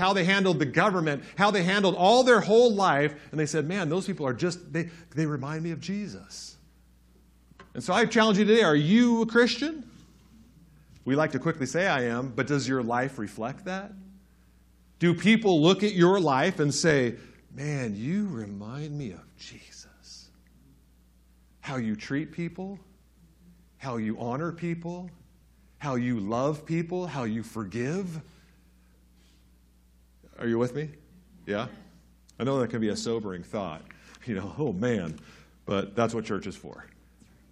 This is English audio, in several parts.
how they handled the government, how they handled all their whole life. And they said, man, those people are just, they, they remind me of Jesus. And so I challenge you today are you a Christian? We like to quickly say I am, but does your life reflect that? Do people look at your life and say, man, you remind me of Jesus? How you treat people, how you honor people, how you love people, how you forgive. Are you with me? Yeah? I know that can be a sobering thought. You know, oh man, but that's what church is for.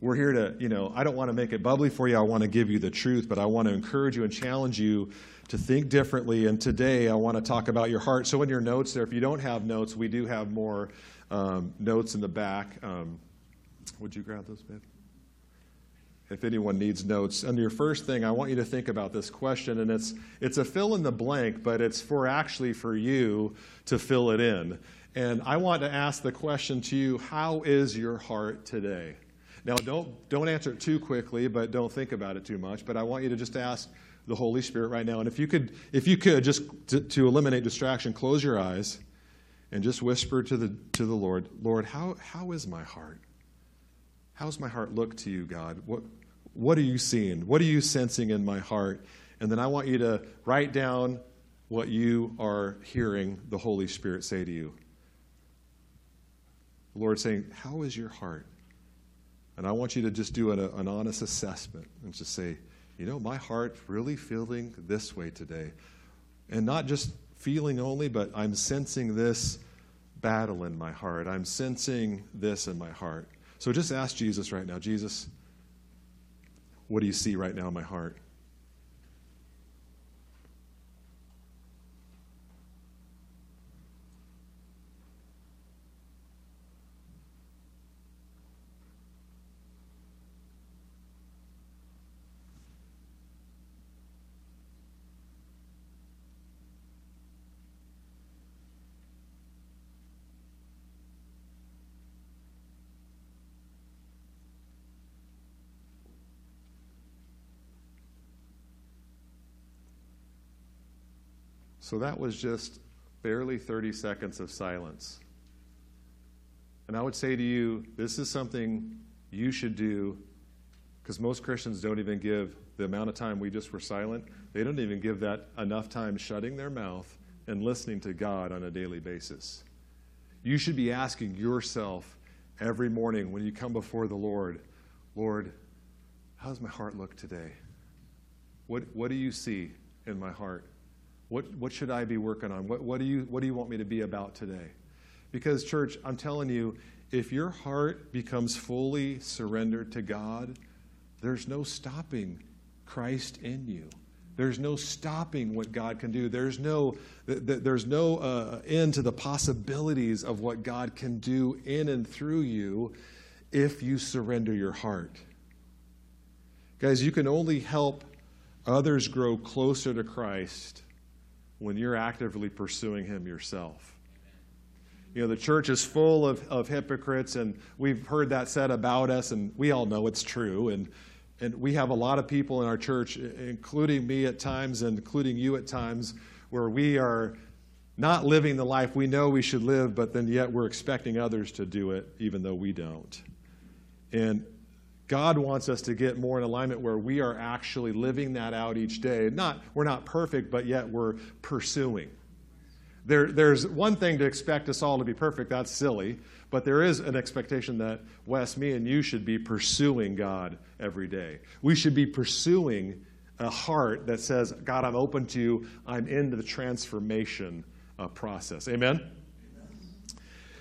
We're here to, you know, I don't want to make it bubbly for you. I want to give you the truth, but I want to encourage you and challenge you to think differently. And today I want to talk about your heart. So in your notes there, if you don't have notes, we do have more um, notes in the back. Um, would you grab those, babe? If anyone needs notes. And your first thing, I want you to think about this question, and it's it's a fill in the blank, but it's for actually for you to fill it in. And I want to ask the question to you: How is your heart today? Now, don't don't answer it too quickly, but don't think about it too much. But I want you to just ask the Holy Spirit right now. And if you could, if you could, just to, to eliminate distraction, close your eyes and just whisper to the to the Lord, Lord, how how is my heart? How's my heart look to you, God? What what are you seeing? What are you sensing in my heart? And then I want you to write down what you are hearing the Holy Spirit say to you. The Lord saying, How is your heart? And I want you to just do an, an honest assessment and just say, You know, my heart's really feeling this way today. And not just feeling only, but I'm sensing this battle in my heart. I'm sensing this in my heart. So just ask Jesus right now Jesus, what do you see right now in my heart? So that was just barely 30 seconds of silence. And I would say to you, this is something you should do because most Christians don't even give the amount of time we just were silent, they don't even give that enough time shutting their mouth and listening to God on a daily basis. You should be asking yourself every morning when you come before the Lord, Lord, how does my heart look today? What, what do you see in my heart? What, what should I be working on? What, what, do you, what do you want me to be about today? Because, church, I'm telling you, if your heart becomes fully surrendered to God, there's no stopping Christ in you. There's no stopping what God can do. There's no, there's no uh, end to the possibilities of what God can do in and through you if you surrender your heart. Guys, you can only help others grow closer to Christ when you're actively pursuing Him yourself. You know, the church is full of, of hypocrites, and we've heard that said about us, and we all know it's true. And, and we have a lot of people in our church, including me at times and including you at times, where we are not living the life we know we should live, but then yet we're expecting others to do it, even though we don't. And God wants us to get more in alignment where we are actually living that out each day. Not we're not perfect, but yet we're pursuing. There, there's one thing to expect us all to be perfect. That's silly. But there is an expectation that Wes, me, and you should be pursuing God every day. We should be pursuing a heart that says, God, I'm open to you. I'm into the transformation uh, process. Amen?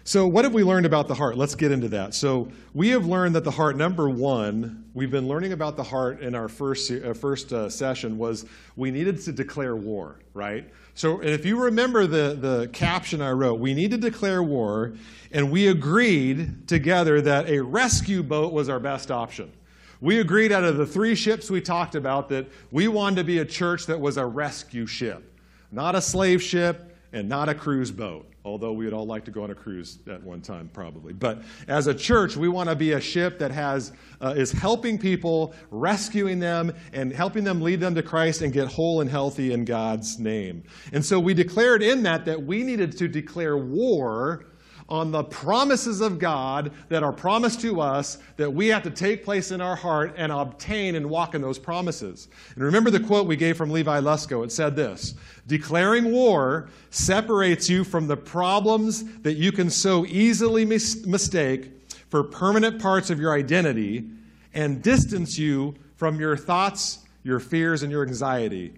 So, what have we learned about the heart? Let's get into that. So, we have learned that the heart, number one, we've been learning about the heart in our first, uh, first uh, session, was we needed to declare war, right? So, if you remember the, the caption I wrote, we need to declare war, and we agreed together that a rescue boat was our best option. We agreed out of the three ships we talked about that we wanted to be a church that was a rescue ship, not a slave ship and not a cruise boat, although we would all like to go on a cruise at one time, probably. But as a church, we want to be a ship that has, uh, is helping people, rescuing them, and helping them lead them to Christ and get whole and healthy in God's name. And so we declared in that that we needed to declare war on the promises of God that are promised to us that we have to take place in our heart and obtain and walk in those promises. And remember the quote we gave from Levi Lusko. It said this Declaring war separates you from the problems that you can so easily mis- mistake for permanent parts of your identity and distance you from your thoughts, your fears, and your anxiety.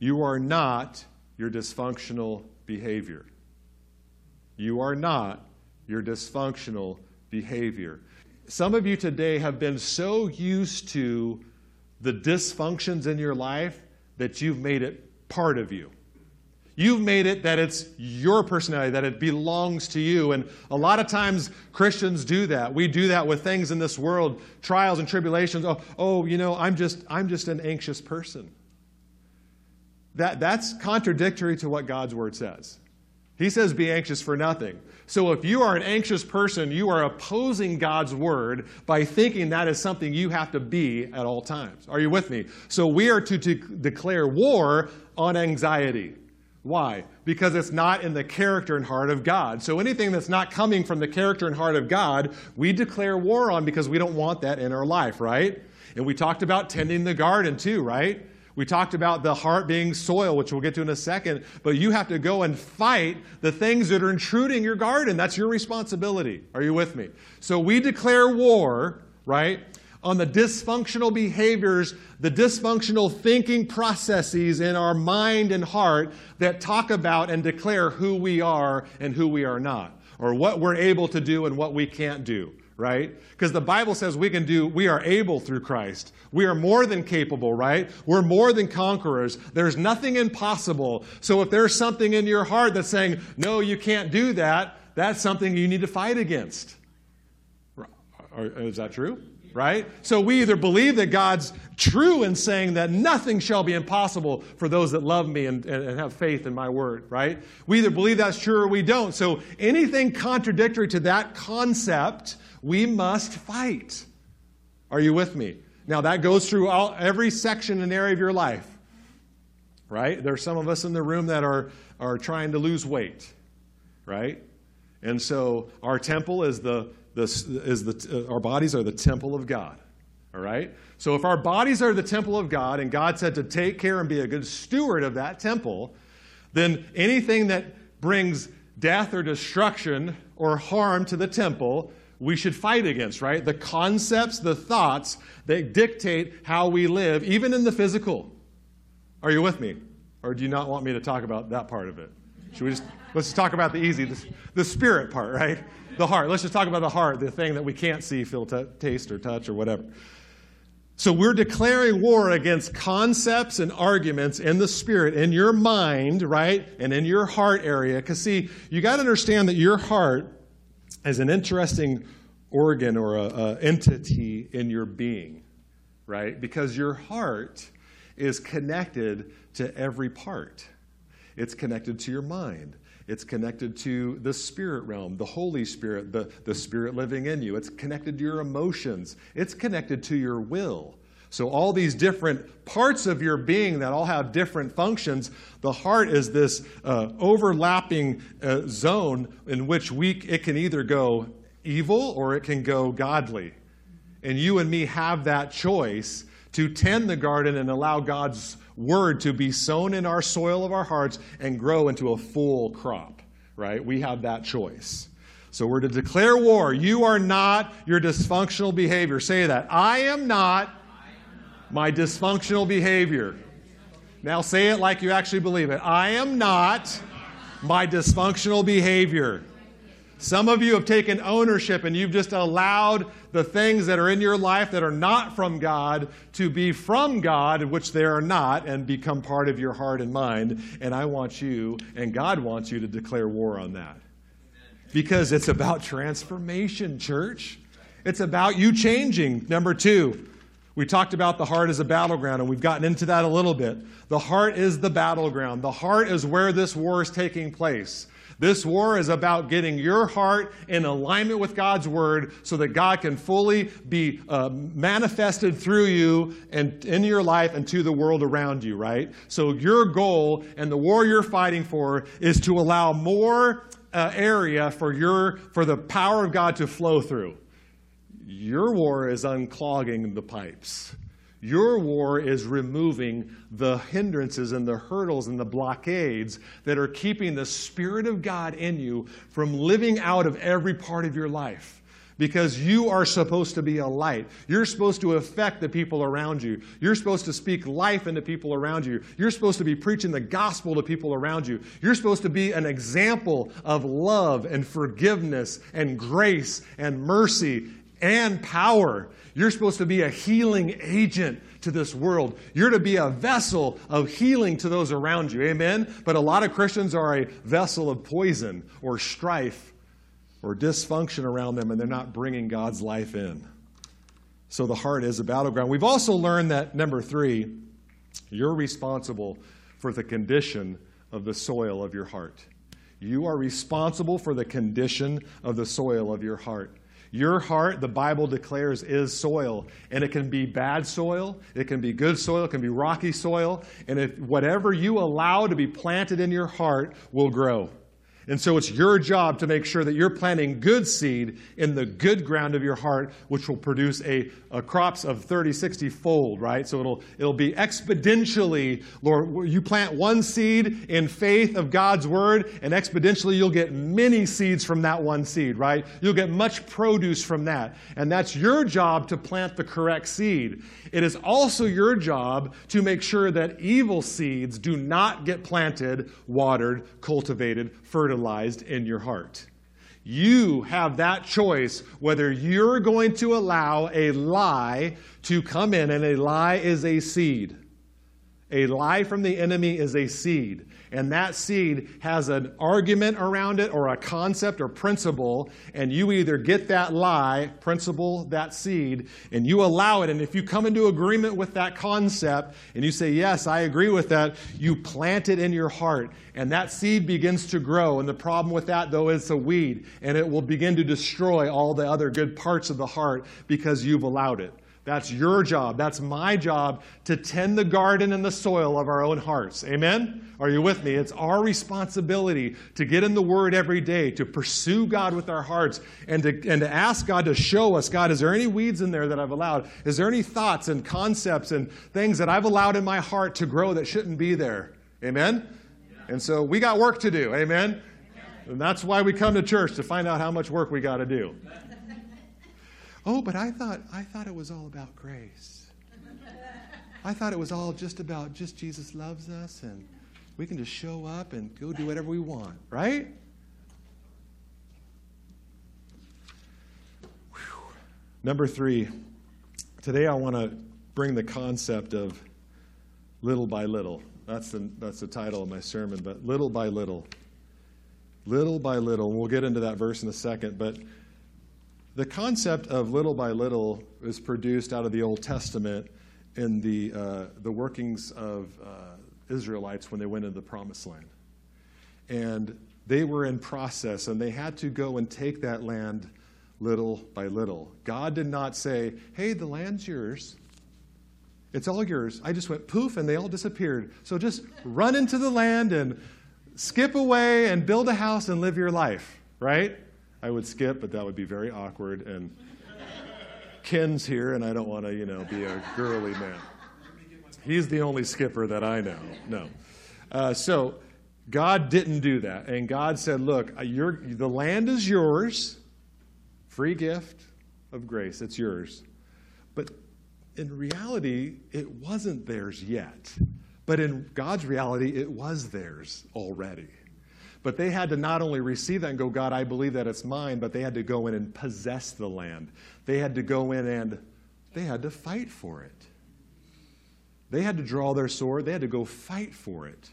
You are not your dysfunctional behavior. You are not your dysfunctional behavior. Some of you today have been so used to the dysfunctions in your life that you've made it part of you. You've made it that it's your personality, that it belongs to you. And a lot of times Christians do that. We do that with things in this world, trials and tribulations. Oh, oh you know, I'm just, I'm just an anxious person. That, that's contradictory to what God's word says. He says, Be anxious for nothing. So if you are an anxious person, you are opposing God's word by thinking that is something you have to be at all times. Are you with me? So we are to, declare war on anxiety. Why? Because it's not in the character and heart of God. So anything that's not coming from the character and heart of God, we declare war on because we don't want that in our life, right? And we talked about tending the garden too, right? We talked about the heart being soil, which we'll get to in a second, but you have to go and fight the things that are intruding your garden. That's your responsibility. Are you with me? So we declare war, right, on the dysfunctional behaviors, the dysfunctional thinking processes in our mind and heart that talk about and declare who we are and who we are not, or what we're able to do and what we can't do right? Because the Bible says we can do, we are able through Christ. We are more than capable, right? We're more than conquerors. There's nothing impossible. So if there's something in your heart that's saying, no, you can't do that, that's something you need to fight against. Is that true? Right? So we either believe that God's true in saying that nothing shall be impossible for those that love me and, and, have faith in my word, right? We either believe that's true or we don't. So anything contradictory to that concept we must fight. Are you with me? Now, that goes through all, every section and area of your life, right? There's some of us in the room that are, are trying to lose weight, right? And so our temple is the, the, is the, uh, our bodies are the temple of God, all right? So if our bodies are the temple of God and God said to take care and be a good steward of that temple, then anything that brings death or destruction or harm to the temple we should fight against, right? The concepts, the thoughts that dictate how we live, even in the physical. Are you with me? Or do you not want me to talk about that part of it? Should we just, let's just talk about the easy, the, the spirit part, right? The heart. Let's just talk about the heart, the thing that we can't see, feel, t- taste, or touch, or whatever. So we're declaring war against concepts and arguments in the spirit, in your mind, right? And in your heart area. Because, see, you got to understand that your heart as an interesting organ or a, a entity in your being, right? Because your heart is connected to every part. It's connected to your mind. It's connected to the spirit realm, the Holy Spirit, the, the Spirit living in you. It's connected to your emotions. It's connected to your will. So, all these different parts of your being that all have different functions, the heart is this uh, overlapping uh, zone in which we, it can either go evil or it can go godly. And you and me have that choice to tend the garden and allow God's word to be sown in our soil of our hearts and grow into a full crop, right? We have that choice. So we're to declare war. You are not your dysfunctional behavior. Say that. I am not my dysfunctional behavior. Now say it like you actually believe it. I am not my dysfunctional behavior. Some of you have taken ownership and you've just allowed the things that are in your life that are not from God to be from God, which they are not, and become part of your heart and mind. And I want you, and God wants you to declare war on that. Because it's about transformation, church. It's about you changing. Number two, We talked about the heart as a battleground, and we've gotten into that a little bit. The heart is the battleground. The heart is where this war is taking place. This war is about getting your heart in alignment with God's word so that God can fully be uh, manifested through you and in your life and to the world around you, right? So, your goal and the war you're fighting for is to allow more uh, area for, your, for the power of God to flow through. Your war is unclogging the pipes. Your war is removing the hindrances and the hurdles and the blockades that are keeping the Spirit of God in you from living out of every part of your life. Because you are supposed to be a light. You're supposed to affect the people around you. You're supposed to speak life into people around you. You're supposed to be preaching the gospel to people around you. You're supposed to be an example of love and forgiveness and grace and mercy and power. You're supposed to be a healing agent to this world. You're to be a vessel of healing to those around you. Amen? But a lot of Christians are a vessel of poison or strife or dysfunction around them, and they're not bringing God's life in. So the heart is a battleground. We've also learned that, number three, you're responsible for the condition of the soil of your heart. You are responsible for the condition of the soil of your heart. Your heart, the Bible declares, is soil. And it can be bad soil, it can be good soil, it can be rocky soil. And if whatever you allow to be planted in your heart will grow. And so it's your job to make sure that you're planting good seed in the good ground of your heart, which will produce a, a, crops of 30, 60 fold, right? So it'll, it'll be exponentially, Lord, you plant one seed in faith of God's word, and exponentially you'll get many seeds from that one seed, right? You'll get much produce from that. And that's your job to plant the correct seed. It is also your job to make sure that evil seeds do not get planted, watered, cultivated, fertilized in your heart. You have that choice whether you're going to allow a lie to come in, and a lie is a seed. A lie from the enemy is a seed and that seed has an argument around it or a concept or principle, and you either get that lie, principle, that seed, and you allow it. And if you come into agreement with that concept and you say, Yes, I agree with that, you plant it in your heart, and that seed begins to grow. And the problem with that, though, is a weed, and it will begin to destroy all the other good parts of the heart because you've allowed it. That's your job. That's my job to tend the garden and the soil of our own hearts. Amen? Are you with me? It's our responsibility to get in the Word every day, to pursue God with our hearts, and to, and to ask God to show us God, is there any weeds in there that I've allowed? Is there any thoughts and concepts and things that I've allowed in my heart to grow that shouldn't be there? Amen? And so we got work to do. Amen? And that's why we come to church, to find out how much work we got to do. Oh, but I thought I thought it was all about grace. I thought it was all just about just Jesus loves us and we can just show up and go do whatever we want, right? Whew. Number three, today I want to bring the concept of little by little. That's the, that's the title of my sermon, but little by little. Little by little. And we'll get into that verse in a second, but the concept of little by little is produced out of the Old Testament in the, uh, the workings of uh, Israelites when they went into the promised land. And they were in process and they had to go and take that land little by little. God did not say, hey, the land's yours. It's all yours. I just went poof and they all disappeared. So just run into the land and skip away and build a house and live your life, right? I would skip, but that would be very awkward. And Ken's here, and I don't want to, you know, be a girly man. He's the only skipper that I know. No. Uh, so God didn't do that. And God said, Look, uh, the land is yours, free gift of grace, it's yours. But in reality, it wasn't theirs yet. But in God's reality, it was theirs already. But they had to not only receive that and go, God, I believe that it's mine, but they had to go in and possess the land. They had to go in and they had to fight for it. They had to draw their sword, they had to go fight for it.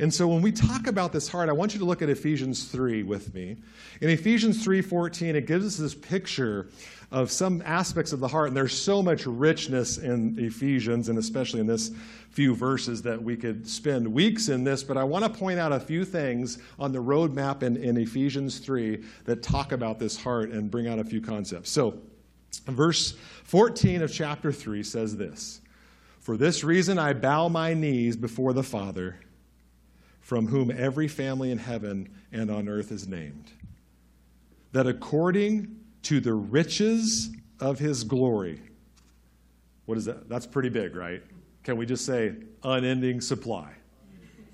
And so when we talk about this heart, I want you to look at Ephesians 3 with me. In Ephesians 3:14, it gives us this picture of some aspects of the heart, and there's so much richness in Ephesians, and especially in this few verses that we could spend weeks in this, but I want to point out a few things on the roadmap in, in Ephesians 3 that talk about this heart and bring out a few concepts. So, verse 14 of chapter 3 says this For this reason I bow my knees before the Father, from whom every family in heaven and on earth is named, that according to the riches of his glory. What is that? That's pretty big, right? Can we just say unending supply?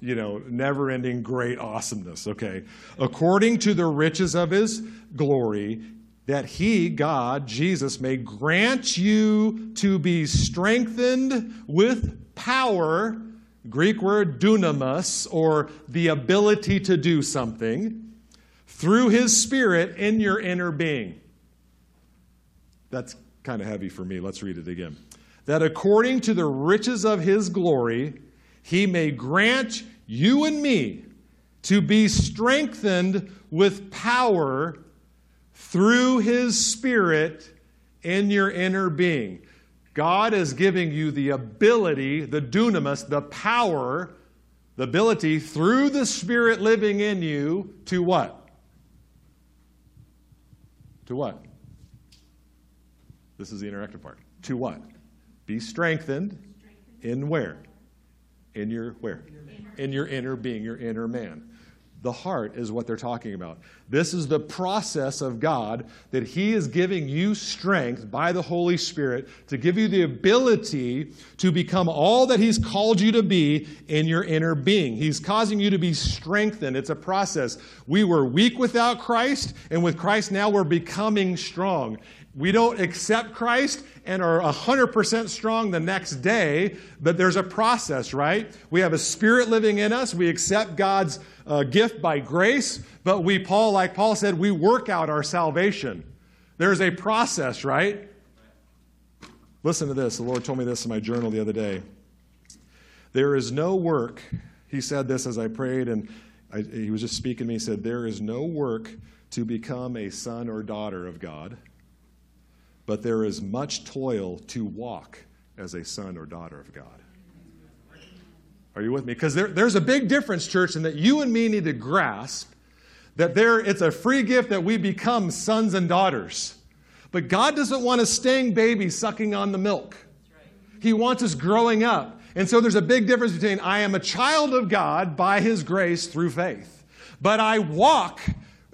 You know, never ending great awesomeness, okay? According to the riches of his glory, that he, God, Jesus, may grant you to be strengthened with power, Greek word dunamis, or the ability to do something, through his spirit in your inner being. That's kind of heavy for me. Let's read it again. That according to the riches of his glory, he may grant you and me to be strengthened with power through his spirit in your inner being. God is giving you the ability, the dunamis, the power, the ability through the spirit living in you to what? To what? This is the interactive part. To what? Be strengthened in where? In your where? In your inner being, your inner man. The heart is what they're talking about. This is the process of God that He is giving you strength by the Holy Spirit to give you the ability to become all that He's called you to be in your inner being. He's causing you to be strengthened. It's a process. We were weak without Christ, and with Christ now we're becoming strong. We don't accept Christ and are 100% strong the next day, but there's a process, right? We have a spirit living in us. We accept God's uh, gift by grace, but we, Paul, like Paul said, we work out our salvation. There's a process, right? Listen to this. The Lord told me this in my journal the other day. There is no work, he said this as I prayed, and I, he was just speaking to me. He said, There is no work to become a son or daughter of God but there is much toil to walk as a son or daughter of God. Are you with me? Because there, there's a big difference, church, in that you and me need to grasp that there it's a free gift that we become sons and daughters. But God doesn't want a staying baby sucking on the milk. He wants us growing up. And so there's a big difference between I am a child of God by His grace through faith, but I walk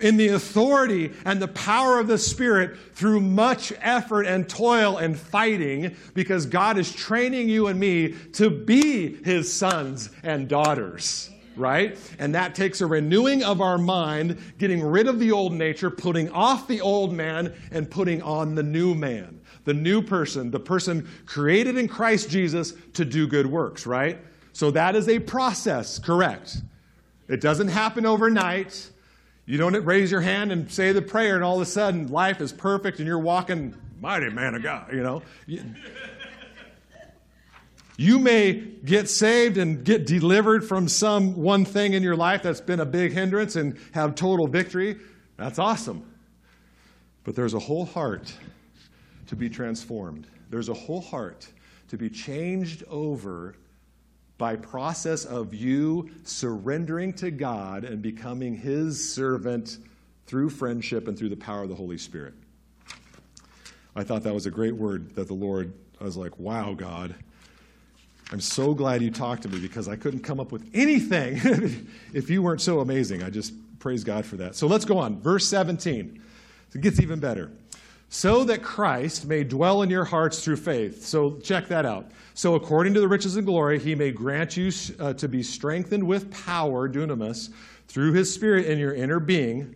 in the authority and the power of the Spirit through much effort and toil and fighting because God is training you and me to be His sons and daughters. Right? And that takes a renewing of our mind, getting rid of the old nature, putting off the old man, and putting on the new man, the new person, the person created in Christ Jesus to do good works, right? So that is a process, correct? It doesn't happen overnight. You don't raise your hand and say the prayer, and all of a sudden life is perfect and you're walking, mighty man of God, you know. You may get saved and get delivered from some one thing in your life that's been a big hindrance and have total victory. That's awesome. But there's a whole heart to be transformed. There's a whole heart to be changed over by process of you surrendering to God and becoming his servant through friendship and through the power of the Holy Spirit. I thought that was a great word that the Lord, I was like, wow, God. I'm so glad you talked to me because I couldn't come up with anything if you weren't so amazing. I just praise God for that. So let's go on. Verse 17. It gets even better so that Christ may dwell in your hearts through faith. So check that out. So, according to the riches and glory, he may grant you uh, to be strengthened with power, dunamis, through his spirit in your inner being.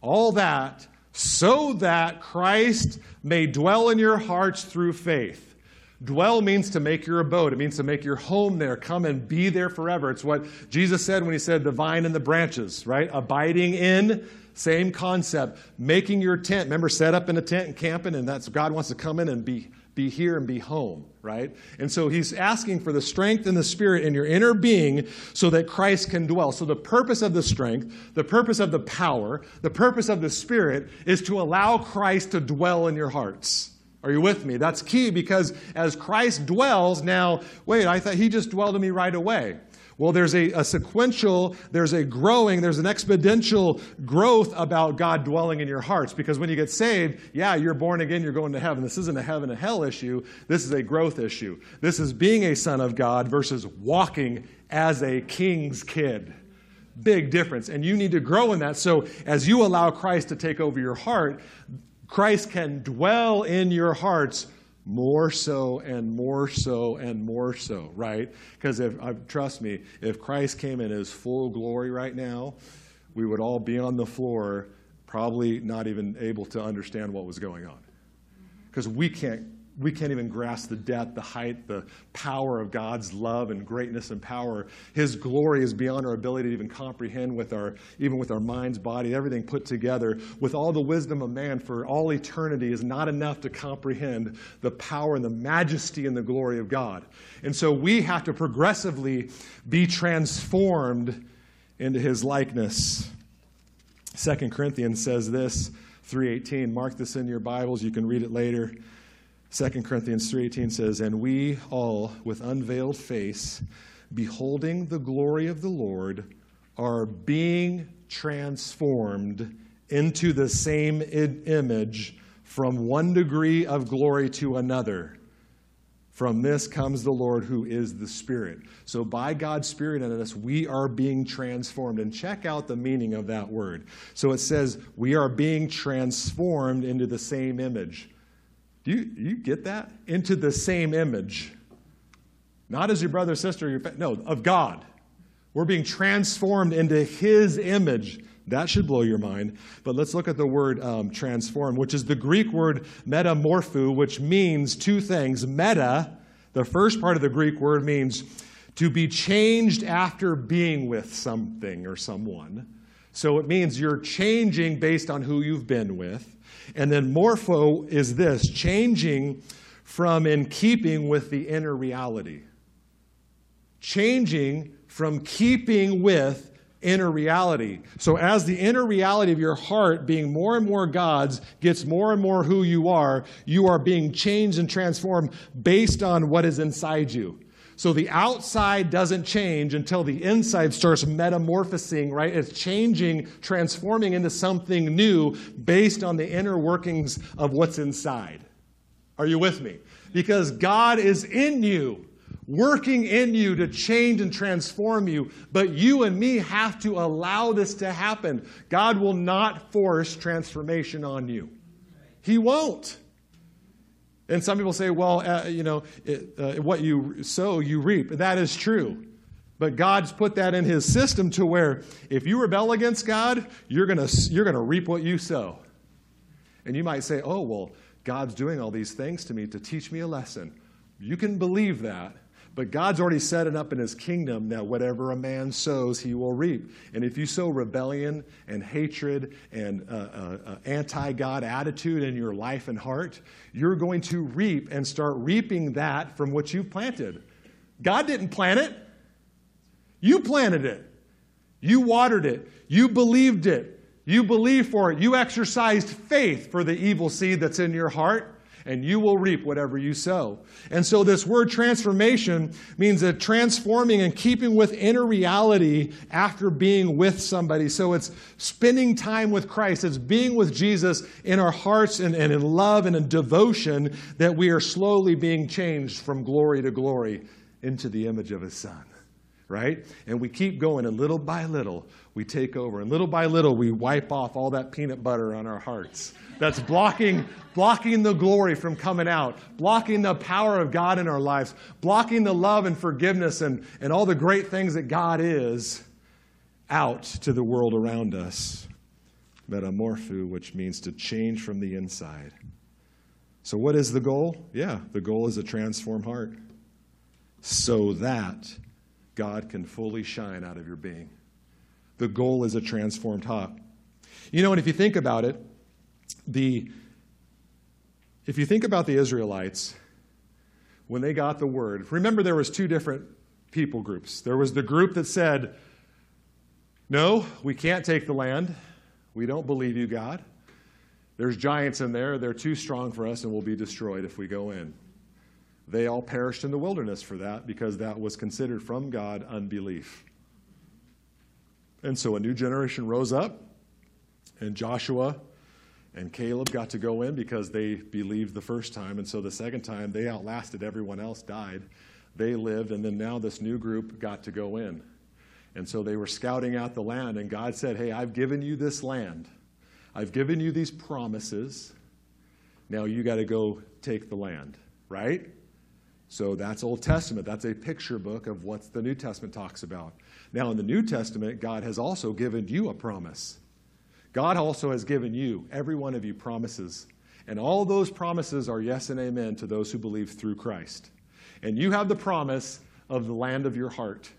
All that so that Christ may dwell in your hearts through faith. Dwell means to make your abode. It means to make your home there. Come and be there forever. It's what Jesus said when he said the vine and the branches, right? Abiding in same concept. Making your tent. Remember, set up in a tent and camping, and that's God wants to come in and be, be here and be home, right? And so he's asking for the strength and the spirit in your inner being so that Christ can dwell. So the purpose of the strength, the purpose of the power, the purpose of the spirit is to allow Christ to dwell in your hearts. Are you with me? That's key because as Christ dwells, now, wait, I thought he just dwelled in me right away. Well, there's a, a, sequential, there's a growing, there's an exponential growth about God dwelling in your hearts. Because when you get saved, yeah, you're born again, you're going to heaven. This isn't a heaven and hell issue. This is a growth issue. This is being a son of God versus walking as a king's kid. Big difference. And you need to grow in that. So as you allow Christ to take over your heart, Christ can dwell in your hearts more so and more so and more so, right? Because if uh, trust me, if Christ came in his full glory right now, we would all be on the floor, probably not even able to understand what was going on. Because we can't we can't even grasp the depth, the height, the power of God's love and greatness and power. His glory is beyond our ability to even comprehend with our, even with our mind's body, everything put together. With all the wisdom of man for all eternity is not enough to comprehend the power and the majesty and the glory of God. And so we have to progressively be transformed into his likeness. Second Corinthians says this, 318. Mark this in your Bibles. You can read it later. 2 Corinthians 3:18 says, "And we all with unveiled face, beholding the glory of the Lord, are being transformed into the same image from one degree of glory to another." From this comes the Lord who is the Spirit. So, by God's Spirit in us, we are being transformed. And check out the meaning of that word. So, it says, we are being transformed into the same image. You, you get that? Into the same image. Not as your brother, sister, your no, of God. We're being transformed into His image. That should blow your mind. But let's look at the word um, transform, which is the Greek word metamorpho, which means two things. Meta, the first part of the Greek word means to be changed after being with something or someone. So it means you're changing based on who you've been with. And then morpho is this changing from in keeping with the inner reality. Changing from keeping with inner reality. So, as the inner reality of your heart, being more and more God's, gets more and more who you are, you are being changed and transformed based on what is inside you. So the outside doesn't change until the inside starts metamorphosing, right? It's changing, transforming into something new based on the inner workings of what's inside. Are you with me? Because God is in you, working in you to change and transform you. But you and me have to allow this to happen. God will not force transformation on you, He won't. And some people say, well, uh, you know, it, uh, what you sow, you reap. That is true. But God's put that in his system to where if you rebel against God, you're going you're going to reap what you sow. And you might say, oh, well, God's doing all these things to me to teach me a lesson. You can believe that. But God's already set it up in his kingdom that whatever a man sows, he will reap. And if you sow rebellion and hatred and uh, uh, uh, anti God attitude in your life and heart, you're going to reap and start reaping that from what you've planted. God didn't plant it, you planted it. You watered it. You believed it. You believed for it. You exercised faith for the evil seed that's in your heart and you will reap whatever you sow. And so, this word transformation means that transforming and keeping with inner reality after being with somebody. So, it's spending time with Christ, it's being with Jesus in our hearts and, and in love and in devotion that we are slowly being changed from glory to glory into the image of His Son right? And we keep going, and little by little, we take over. And little by little, we wipe off all that peanut butter on our hearts that's blocking, blocking the glory from coming out, blocking the power of God in our lives, blocking the love and forgiveness and, and all the great things that God is out to the world around us. Metamorpho, which means to change from the inside. So, what is the goal? Yeah, the goal is a transformed heart so that God can fully shine out of your being. The goal is a transformed heart. You know, and if you think about it, the if you think about the Israelites when they got the word, remember there was two different people groups. There was the group that said, "No, we can't take the land. We don't believe you, God. There's giants in there. They're too strong for us and we'll be destroyed if we go in." They all perished in the wilderness for that because that was considered from God unbelief. And so a new generation rose up, and Joshua and Caleb got to go in because they believed the first time. And so the second time, they outlasted everyone else, died. They lived, and then now this new group got to go in. And so they were scouting out the land, and God said, Hey, I've given you this land. I've given you these promises. Now you got to go take the land, right? So that's Old Testament. That's a picture book of what the New Testament talks about. Now, in the New Testament, God has also given you a promise. God also has given you, every one of you, promises. And all those promises are yes and amen to those who believe through Christ. And you have the promise of the land of your heart.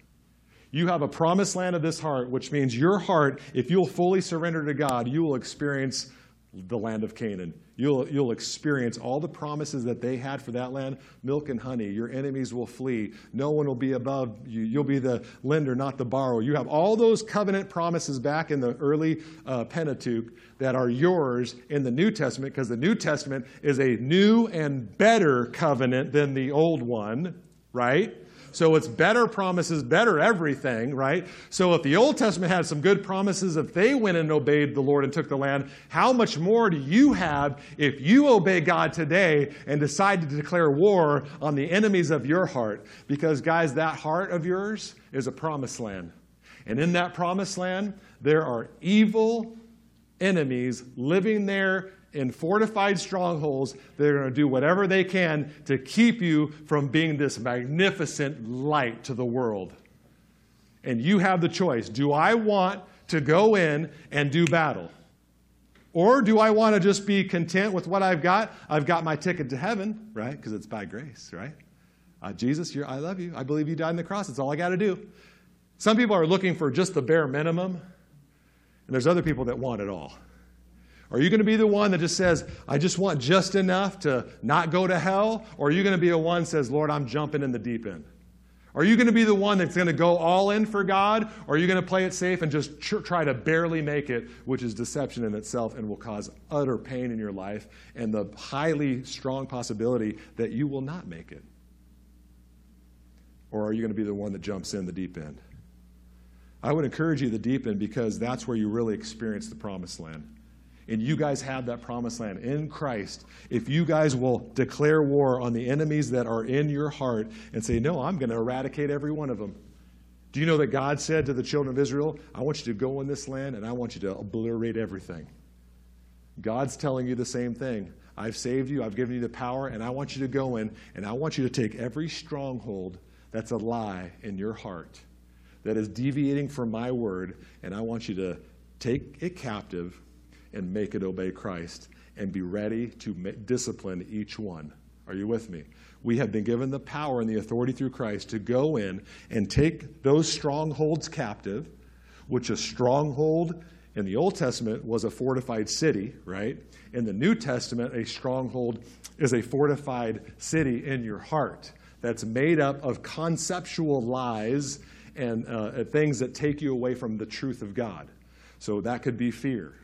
You have a promised land of this heart, which means your heart, if you'll fully surrender to God, you will experience the land of Canaan. You'll, you'll experience all the promises that they had for that land milk and honey. Your enemies will flee. No one will be above you. You'll be the lender, not the borrower. You have all those covenant promises back in the early uh, Pentateuch that are yours in the New Testament because the New Testament is a new and better covenant than the old one, right? So it's better promises, better everything, right? So if the Old Testament had some good promises, if they went and obeyed the Lord and took the land, how much more do you have if you obey God today and decide to declare war on the enemies of your heart? Because, guys, that heart of yours is a promised land. And in that promised land, there are evil enemies living there in fortified strongholds they're going to do whatever they can to keep you from being this magnificent light to the world. And you have the choice do I want to go in and do battle? Or do I want to just be content with what I've got? I've got my ticket to heaven, right? Because it's by grace, right? Uh, Jesus, I love you. I believe you died on the cross. That's all I got to do. Some people are looking for just the bare minimum, and there's other people that want it all. Are you going to be the one that just says, I just want just enough to not go to hell? Or are you going to be the one that says, Lord, I'm jumping in the deep end? Are you going to be the one that's going to go all in for God? Or are you going to play it safe and just try to barely make it, which is deception in itself and will cause utter pain in your life and the highly strong possibility that you will not make it? Or are you going to be the one that jumps in the deep end? I would encourage you the deep end because that's where you really experience the promised land and you guys have that promised land in Christ, if you guys will declare war on the enemies that are in your heart and say, No, I'm going to eradicate every one of them. Do you know that God said to the children of Israel, I want you to go in this land and I want you to obliterate everything? God's telling you the same thing. I've saved you, I've given you the power, and I want you to go in and I want you to take every stronghold that's a lie in your heart that is deviating from my word, and I want you to take it captive and make it obey Christ and be ready to discipline each one. Are you with me? We have been given the power and the authority through Christ to go in and take those strongholds captive, which a stronghold in the Old Testament was a fortified city, right? In the New Testament, a stronghold is a fortified city in your heart that's made up of conceptual lies and uh, things that take you away from the truth of God. So that could be fear.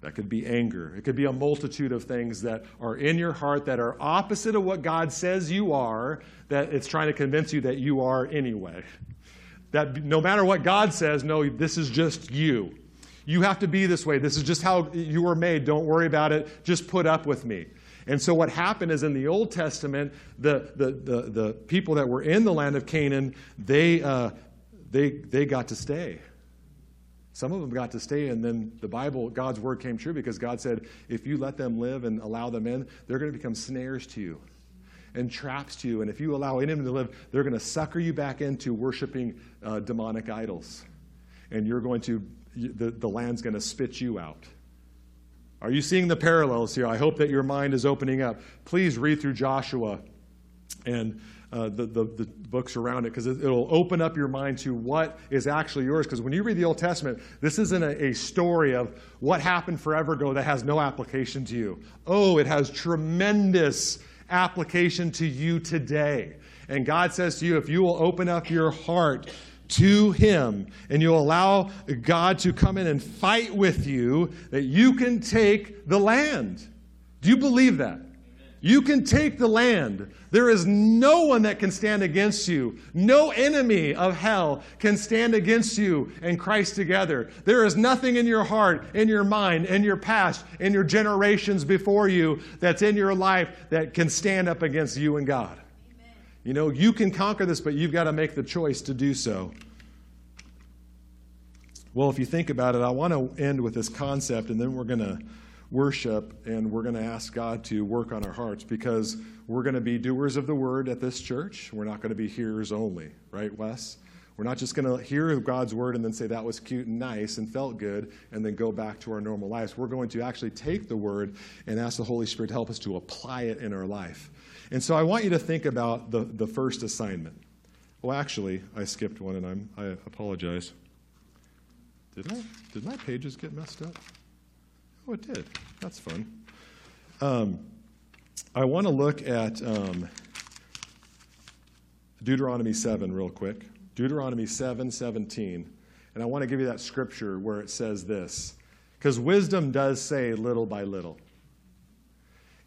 That could be anger. It could be a multitude of things that are in your heart that are opposite of what God says you are, that it's trying to convince you that you are anyway. That no matter what God says, no, this is just you. You have to be this way. This is just how you were made. Don't worry about it. Just put up with me. And so what happened is in the Old Testament, the, the, the, the people that were in the land of Canaan, they, uh, they, they got to stay. Some of them got to stay, and then the Bible, God's word came true because God said, if you let them live and allow them in, they're going to become snares to you and traps to you. And if you allow any of them to live, they're going to sucker you back into worshiping uh, demonic idols. And you're going to, the, the land's going to spit you out. Are you seeing the parallels here? I hope that your mind is opening up. Please read through Joshua and uh, the, the, the, books around it because it, will open up your mind to what is actually yours. Because when you read the Old Testament, this isn't a, a, story of what happened forever ago that has no application to you. Oh, it has tremendous application to you today. And God says to you, if you will open up your heart to Him and you'll allow God to come in and fight with you, that you can take the land. Do you believe that? You can take the land. There is no one that can stand against you. No enemy of hell can stand against you and Christ together. There is nothing in your heart, in your mind, in your past, in your generations before you that's in your life that can stand up against you and God. Amen. You know, you can conquer this, but you've got to make the choice to do so. Well, if you think about it, I want to end with this concept, and then we're going to worship and we're going to ask God to work on our hearts because we're going to be doers of the word at this church. We're not going to be hearers only, right, Wes? We're not just going to hear God's word and then say that was cute and nice and felt good and then go back to our normal lives. We're going to actually take the word and ask the Holy Spirit to help us to apply it in our life. And so I want you to think about the, the first assignment. Well, actually, I skipped one and I'm, I apologize. Did I? Did my pages get messed up? Oh, it did. That's fun. Um, I want to look at um, Deuteronomy 7 real quick. Deuteronomy 7 17. And I want to give you that scripture where it says this. Because wisdom does say little by little.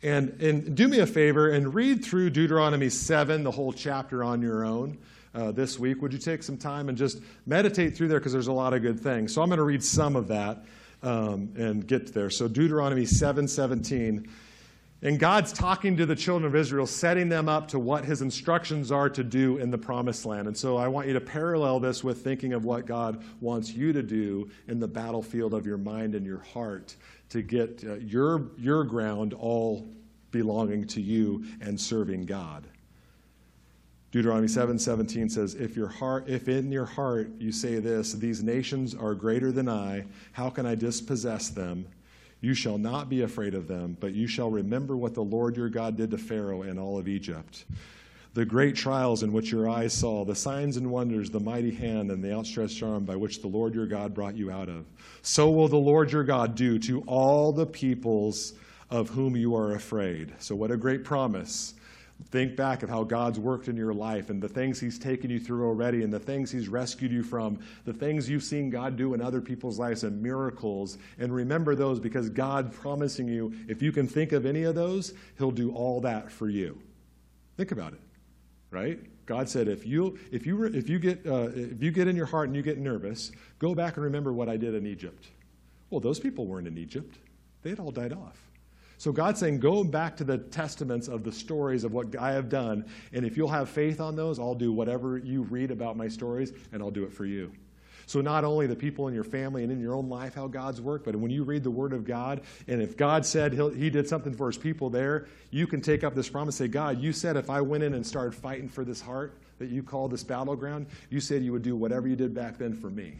And, and do me a favor and read through Deuteronomy 7, the whole chapter on your own. Uh, this week. Would you take some time and just meditate through there because there's a lot of good things? So I'm going to read some of that um, and get there. So Deuteronomy 7 17. And God's talking to the children of Israel, setting them up to what his instructions are to do in the promised land. And so I want you to parallel this with thinking of what God wants you to do in the battlefield of your mind and your heart to get uh, your, your ground all belonging to you and serving God. Deuteronomy 7 17 says, if, your heart, if in your heart you say this, These nations are greater than I, how can I dispossess them? You shall not be afraid of them, but you shall remember what the Lord your God did to Pharaoh and all of Egypt. The great trials in which your eyes saw, the signs and wonders, the mighty hand and the outstretched arm by which the Lord your God brought you out of. So will the Lord your God do to all the peoples of whom you are afraid. So, what a great promise Think back of how God's worked in your life and the things He's taken you through already and the things He's rescued you from, the things you've seen God do in other people's lives and miracles. And remember those because God promising you, if you can think of any of those, He'll do all that for you. Think about it, right? God said, if you, if you, if you, get, uh, if you get in your heart and you get nervous, go back and remember what I did in Egypt. Well, those people weren't in Egypt, they had all died off. So God's saying, go back to the testaments of the stories of what I have done, and if you'll have faith on those, I'll do whatever you read about my stories, and I'll do it for you. So not only the people in your family and in your own life how God's worked, but when you read the Word of God, and if God said he did something for His people there, you can take up this promise. Say, God, you said if I went in and started fighting for this heart that you call this battleground, you said you would do whatever you did back then for me.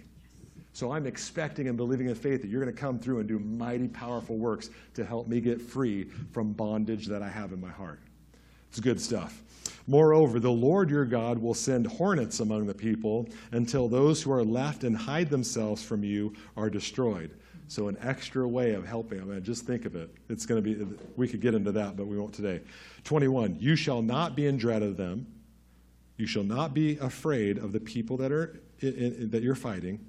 So I'm expecting and believing in faith that you're going to come through and do mighty, powerful works to help me get free from bondage that I have in my heart. It's good stuff. Moreover, the Lord your God will send hornets among the people until those who are left and hide themselves from you are destroyed. So, an extra way of helping. I mean, just think of it. It's going to be, we could get into that, but we won't today. 21. You shall not be in dread of them. You shall not be afraid of the people that, are in, in, that you're fighting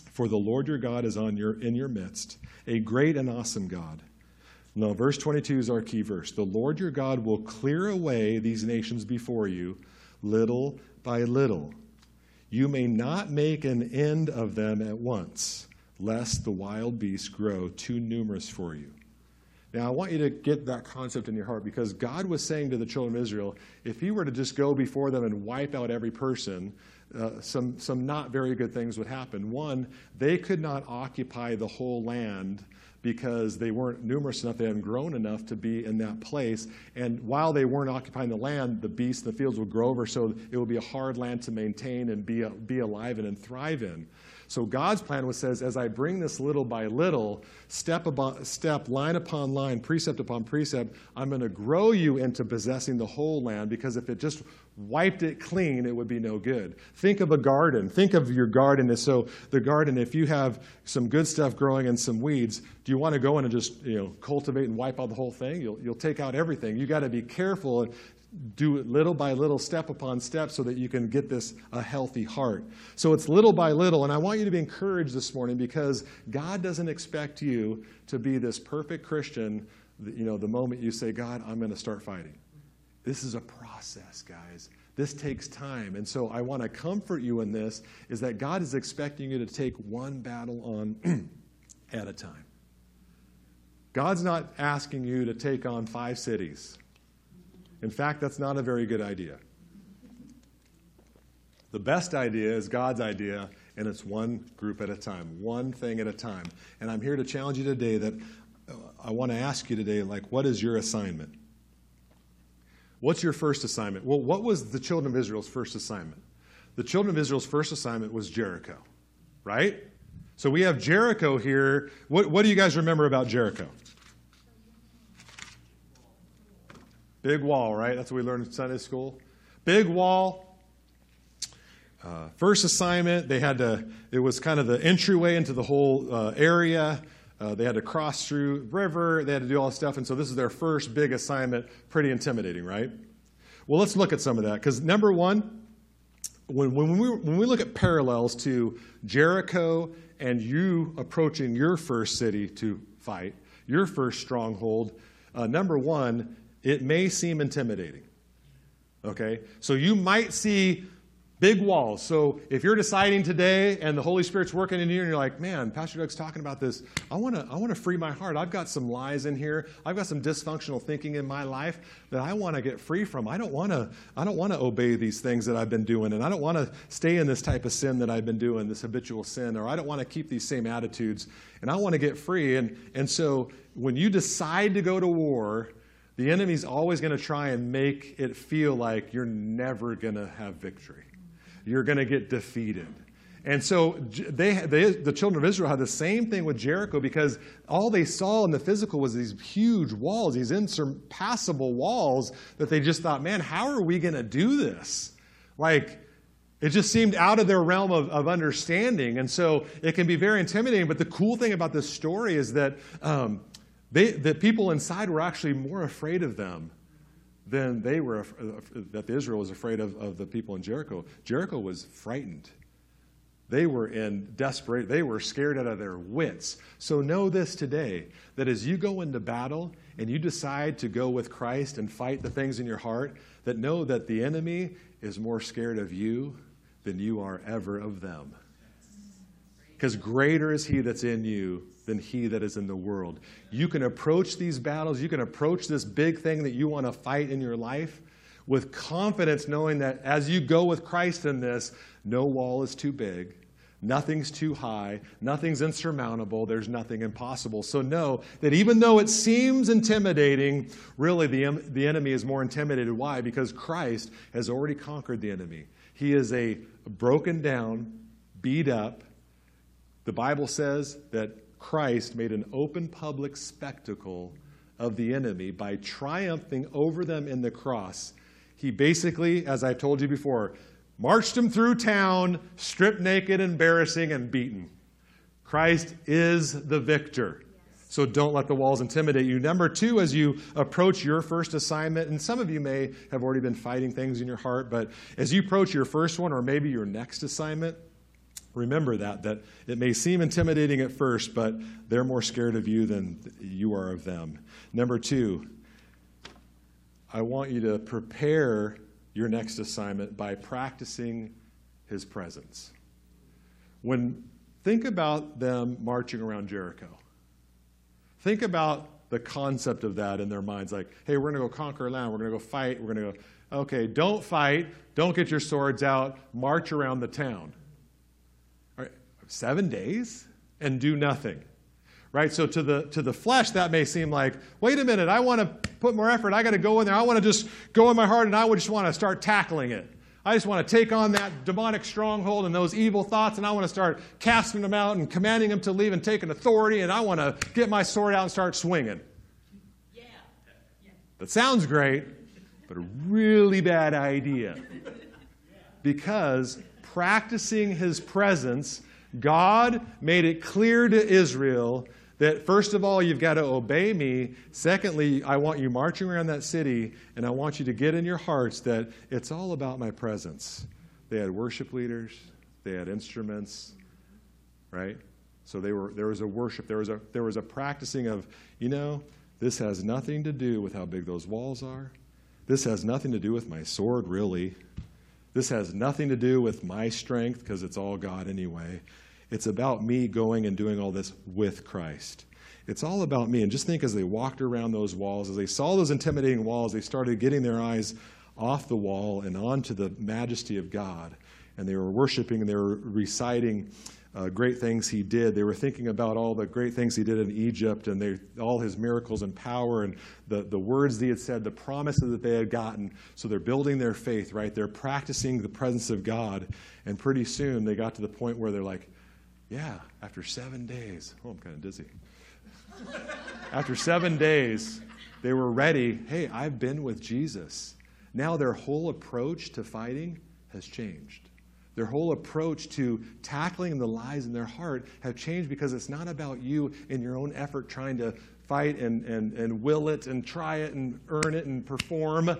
for the Lord your God is on your, in your midst, a great and awesome God. Now, verse 22 is our key verse. The Lord your God will clear away these nations before you, little by little. You may not make an end of them at once, lest the wild beasts grow too numerous for you. Now, I want you to get that concept in your heart because God was saying to the children of Israel, if He were to just go before them and wipe out every person, uh, some, some not very good things would happen. One, they could not occupy the whole land because they weren't numerous enough, they hadn't grown enough to be in that place. And while they weren't occupying the land, the beasts in the fields would grow over, so it would be a hard land to maintain and be, be alive in and thrive in. So God's plan was says, as I bring this little by little, step upon step, line upon line, precept upon precept, I'm going to grow you into possessing the whole land because if it just wiped it clean, it would be no good. Think of a garden. Think of your garden so the garden, if you have some good stuff growing and some weeds, do you want to go in and just you know cultivate and wipe out the whole thing? You'll, you'll take out everything. You got to be careful and do it little by little, step upon step, so that you can get this a healthy heart. So it's little by little, and I want you to be encouraged this morning because God doesn't expect you to be this perfect Christian. You know, the moment you say, "God, I'm going to start fighting," this is a process, guys. This takes time, and so I want to comfort you in this: is that God is expecting you to take one battle on at a time. God's not asking you to take on five cities in fact, that's not a very good idea. The best idea is God's idea, and it's one group at a time, one thing at a time. And I'm here to challenge you today that uh, I want to ask you today, like, what is your assignment? What's your first assignment? Well, what was the children of Israel's first assignment? The children of Israel's first assignment was Jericho, right? So we have Jericho here. What, what do you guys remember about Jericho? Big wall, right? That's what we learned in Sunday school. Big wall. Uh, first assignment, they had to, it was kind of the entryway into the whole uh, area. Uh, they had to cross through the river. They had to do all this stuff. And so this is their first big assignment. Pretty intimidating, right? Well, let's look at some of that. Because number one, when, when, we, when we look at parallels to Jericho and you approaching your first city to fight, your first stronghold, uh, number one, it may seem intimidating. Okay? So you might see big walls. So if you're deciding today and the Holy Spirit's working in you and you're like, man, Pastor Doug's talking about this, I want to I want to free my heart. I've got some lies in here. I've got some dysfunctional thinking in my life that I want to get free from. I don't want to I don't want to obey these things that I've been doing and I don't want to stay in this type of sin that I've been doing, this habitual sin, or I don't want to keep these same attitudes and I want to get free. And and so when you decide to go to war, the enemy's always going to try and make it feel like you're never going to have victory. You're going to get defeated. And so they, they, the children of Israel had the same thing with Jericho because all they saw in the physical was these huge walls, these insurpassable walls that they just thought, man, how are we going to do this? Like, it just seemed out of their realm of, of, understanding. And so it can be very intimidating. But the cool thing about this story is that um, they, the people inside were actually more afraid of them than they were, that Israel was afraid of, of the people in Jericho. Jericho was frightened. They were in desperate, they were scared out of their wits. So know this today that as you go into battle and you decide to go with Christ and fight the things in your heart, that know that the enemy is more scared of you than you are ever of them. Because greater is he that's in you than he that is in the world. You can approach these battles, you can approach this big thing that you want to fight in your life with confidence, knowing that as you go with Christ in this, no wall is too big. Nothing's too high. Nothing's insurmountable. There's nothing impossible. So know that even though it seems intimidating, really the, the enemy is more intimidated. Why? Because Christ has already conquered the enemy. He is a broken down, beat up. The Bible says that Christ made an open public spectacle of the enemy by triumphing over them in the cross. He basically, as I told you before, marched them through town, stripped naked, embarrassing, and beaten. Christ is the victor. So don't let the walls intimidate you. Number two, as you approach your first assignment, and some of you may have already been fighting things in your heart, but as you approach your first one or maybe your next assignment, remember that, that it may seem intimidating at first, but they're more scared of you than you are of them. Number two, I want you to prepare your next assignment by practicing his presence. When think about them marching around Jericho. Think about the concept of that in their minds like, hey, we're going to go conquer land, we're going to go fight, we're going to go, okay, don't fight, don't get your swords out, march around the town seven days and do nothing right so to the to the flesh that may seem like wait a minute i want to put more effort i got to go in there i want to just go in my heart and i would just want to start tackling it I just want to take on that demonic stronghold and those evil thoughts, and I want to start casting them out and commanding them to leave and taking authority, and I want to get my sword out and start swinging. Yeah. That sounds great, but a really bad idea. Because practicing his presence, God made it clear to Israel that first of all, you've got to obey me. Secondly, I want you marching around that city, and I want you to get in your hearts that it's all about my presence. They had worship leaders, they had instruments, right? So they were, there was a worship, there was a, there was a practicing of, you know, this has nothing to do with how big those walls are. This has nothing to do with my sword, really. This has nothing to do with my strength because it's all God anyway. It's about me going and doing all this with Christ. It's all about me. And just think as they walked around those walls, as they saw those intimidating walls, they started getting their eyes off the wall and onto the majesty of God. And they were worshiping and they were reciting uh, great things he did. They were thinking about all the great things he did in Egypt and they, all his miracles and power and the, the words he had said, the promises that they had gotten. So they're building their faith, right? They're practicing the presence of God. And pretty soon they got to the point where they're like, yeah, after seven days. Oh, I'm kind of dizzy. after seven days, they were ready. Hey, I've been with Jesus. Now their whole approach to fighting has changed. Their whole approach to tackling the lies in their heart have changed because it's not about you in your own effort trying to fight and, and, and will it and try it and earn it and perform.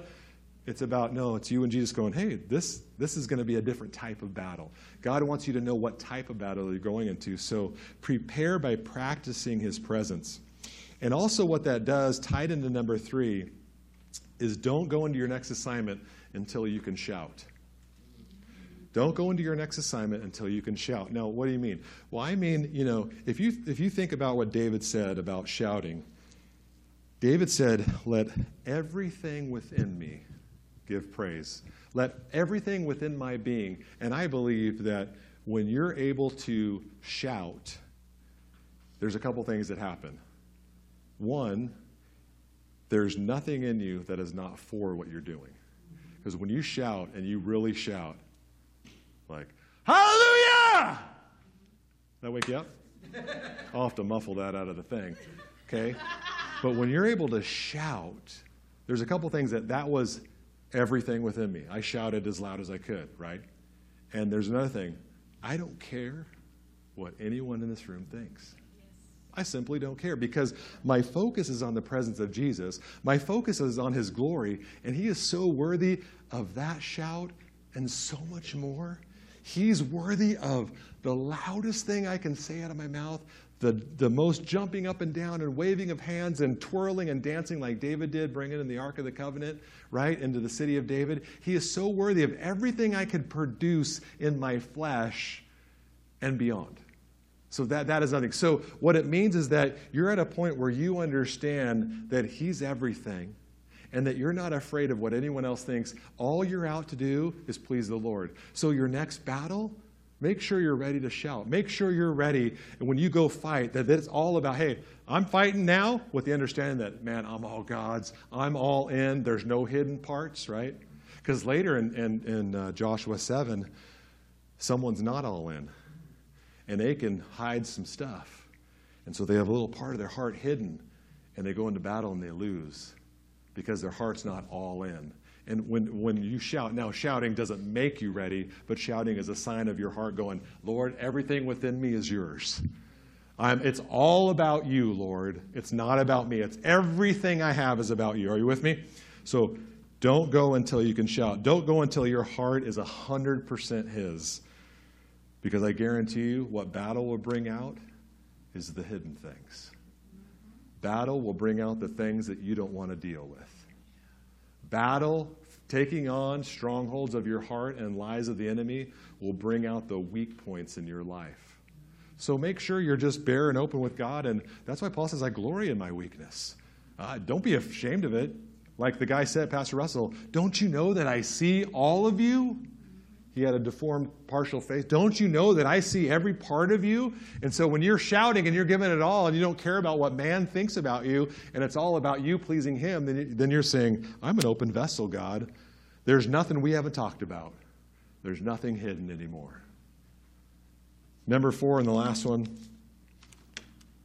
It's about, no, it's you and Jesus going, hey, this, this is going to be a different type of battle. God wants you to know what type of battle you're going into. So prepare by practicing his presence. And also, what that does, tied into number three, is don't go into your next assignment until you can shout. Don't go into your next assignment until you can shout. Now, what do you mean? Well, I mean, you know, if you, if you think about what David said about shouting, David said, Let everything within me give praise. Let everything within my being, and I believe that when you're able to shout, there's a couple things that happen. One, there's nothing in you that is not for what you're doing. Because when you shout and you really shout, like, Hallelujah! That wake you up? I'll have to muffle that out of the thing. Okay? But when you're able to shout, there's a couple things that that was everything within me. I shouted as loud as I could, right? And there's another thing I don't care what anyone in this room thinks. I simply don't care because my focus is on the presence of Jesus. My focus is on his glory, and he is so worthy of that shout and so much more. He's worthy of the loudest thing I can say out of my mouth, the, the most jumping up and down and waving of hands and twirling and dancing like David did, bringing in the Ark of the Covenant, right, into the city of David. He is so worthy of everything I could produce in my flesh and beyond. So that, that is nothing. So what it means is that you're at a point where you understand that He's everything and that you're not afraid of what anyone else thinks. All you're out to do is please the Lord. So your next battle, Make sure you're ready to shout. Make sure you're ready and when you go fight that it's all about, hey, I'm fighting now with the understanding that, man, I'm all God's. I'm all in. There's no hidden parts, right? Because later in, in, in uh, Joshua 7, someone's not all in. And they can hide some stuff. And so they have a little part of their heart hidden. And they go into battle and they lose because their heart's not all in. And when, when you shout, now shouting doesn't make you ready, but shouting is a sign of your heart going, Lord, everything within me is yours. I'm, it's all about you, Lord. It's not about me. It's everything I have is about you. Are you with me? So don't go until you can shout. Don't go until your heart is 100% His. Because I guarantee you, what battle will bring out is the hidden things. Battle will bring out the things that you don't want to deal with battle, taking on strongholds of your heart and lies of the enemy will bring out the weak points in your life. So make sure you're just bare and open with God. And that's why Paul says, I glory in my weakness. Uh, don't be ashamed of it. Like the guy said, Pastor Russell, don't you know that I see all of you? He had a deformed partial face. Don't you know that I see every part of you? And so when you're shouting and you're giving it all and you don't care about what man thinks about you and it's all about you pleasing him, then, you're saying, I'm an open vessel, God. There's nothing we haven't talked about. There's nothing hidden anymore. Number four, and the last one,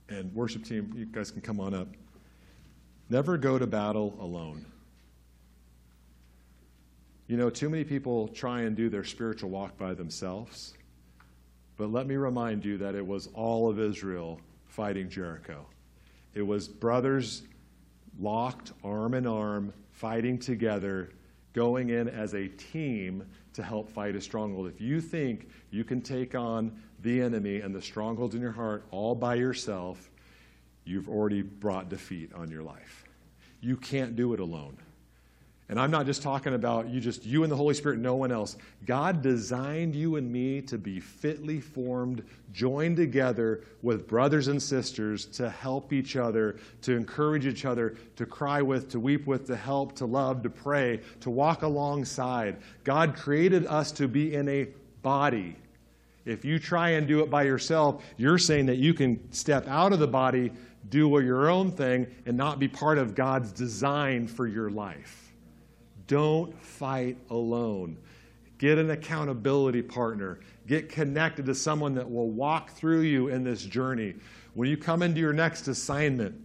and worship team, you guys can come on up. Never go to battle alone. You know, too many people try and do their spiritual walk by themselves. But let me remind you that it was all of Israel fighting Jericho. It was brothers locked arm in arm, fighting together, going in as a team to help fight a stronghold. If you think you can take on the enemy and the strongholds in your heart all by yourself, you've already brought defeat on your life. You can't do it alone. And I'm not just talking about you just you and the Holy Spirit, no one else. God designed you and me to be fitly formed, joined together with brothers and sisters to help each other, to encourage each other, to cry with, to weep with, to help, to love, to pray, to walk alongside. God created us to be in a body. If you try and do it by yourself, you're saying that you can step out of the body, do your own thing, and not be part of God's design for your life. Don't fight alone. Get an accountability partner. Get connected to someone that will walk through you in this journey. When you come into your next assignment,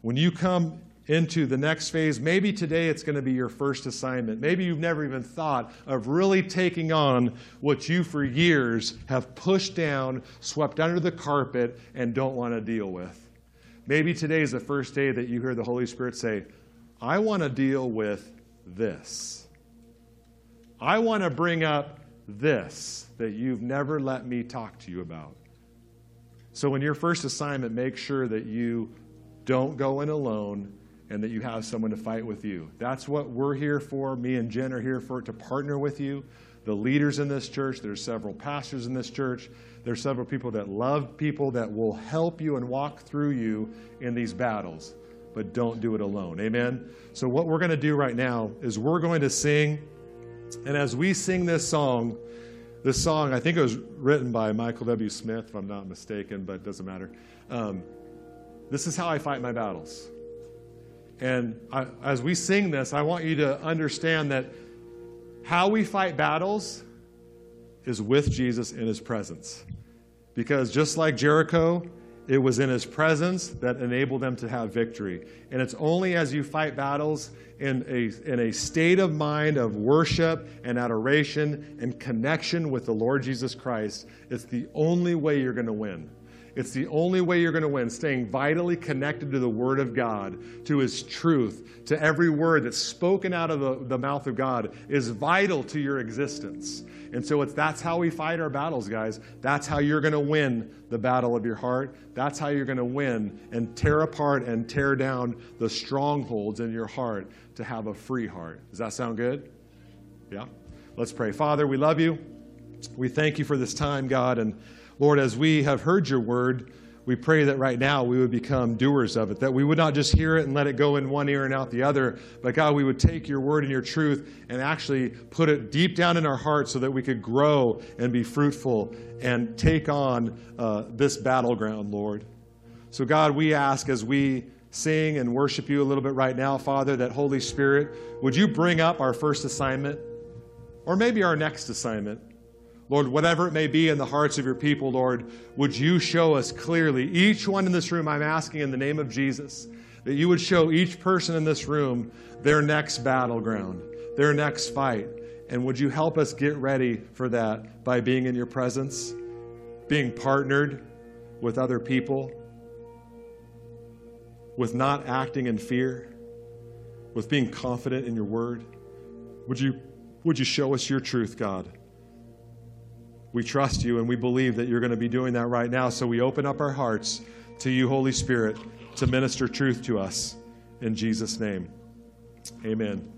when you come into the next phase, maybe today it's going to be your first assignment. Maybe you've never even thought of really taking on what you for years have pushed down, swept under the carpet, and don't want to deal with. Maybe today is the first day that you hear the Holy Spirit say, I want to deal with this. I want to bring up this that you've never let me talk to you about. So, in your first assignment, make sure that you don't go in alone and that you have someone to fight with you. That's what we're here for. Me and Jen are here for to partner with you. The leaders in this church, there's several pastors in this church. There's several people that love people that will help you and walk through you in these battles but don't do it alone. Amen? So, what we're going to do right now is we're going to sing. And as we sing this song, this song, I think it was written by Michael W. Smith, if I'm not mistaken, but it doesn't matter. Um, this is how I fight my battles. And I, as we sing this, I want you to understand that how we fight battles is with Jesus in his presence. Because just like Jericho, it was in his presence that enabled them to have victory. And it's only as you fight battles in a, in a state of mind of worship and adoration and connection with the Lord Jesus Christ, it's the only way you're going to win. It's the only way you're going to win, staying vitally connected to the Word of God, to His truth, to every word that's spoken out of the, the mouth of God is vital to your existence. And so it's that's how we fight our battles, guys. That's how you're going to win the battle of your heart. That's how you're going to win and tear apart and tear down the strongholds in your heart to have a free heart. Does that sound good? Yeah. Let's pray. Father, we love you. We thank you for this time, God, and Lord, as we have heard your word, we pray that right now we would become doers of it, that we would not just hear it and let it go in one ear and out the other, but God, we would take your word and your truth and actually put it deep down in our hearts so that we could grow and be fruitful and take on uh, this battleground, Lord. So, God, we ask as we sing and worship you a little bit right now, Father, that Holy Spirit, would you bring up our first assignment or maybe our next assignment? Lord, whatever it may be in the hearts of your people, Lord, would you show us clearly, each one in this room, I'm asking in the name of Jesus, that you would show each person in this room their next battleground, their next fight. And would you help us get ready for that by being in your presence, being partnered with other people, with not acting in fear, with being confident in your word? Would you, would you show us your truth, God? We trust you and we believe that you're going to be doing that right now. So we open up our hearts to you, Holy Spirit, to minister truth to us. In Jesus' name, amen.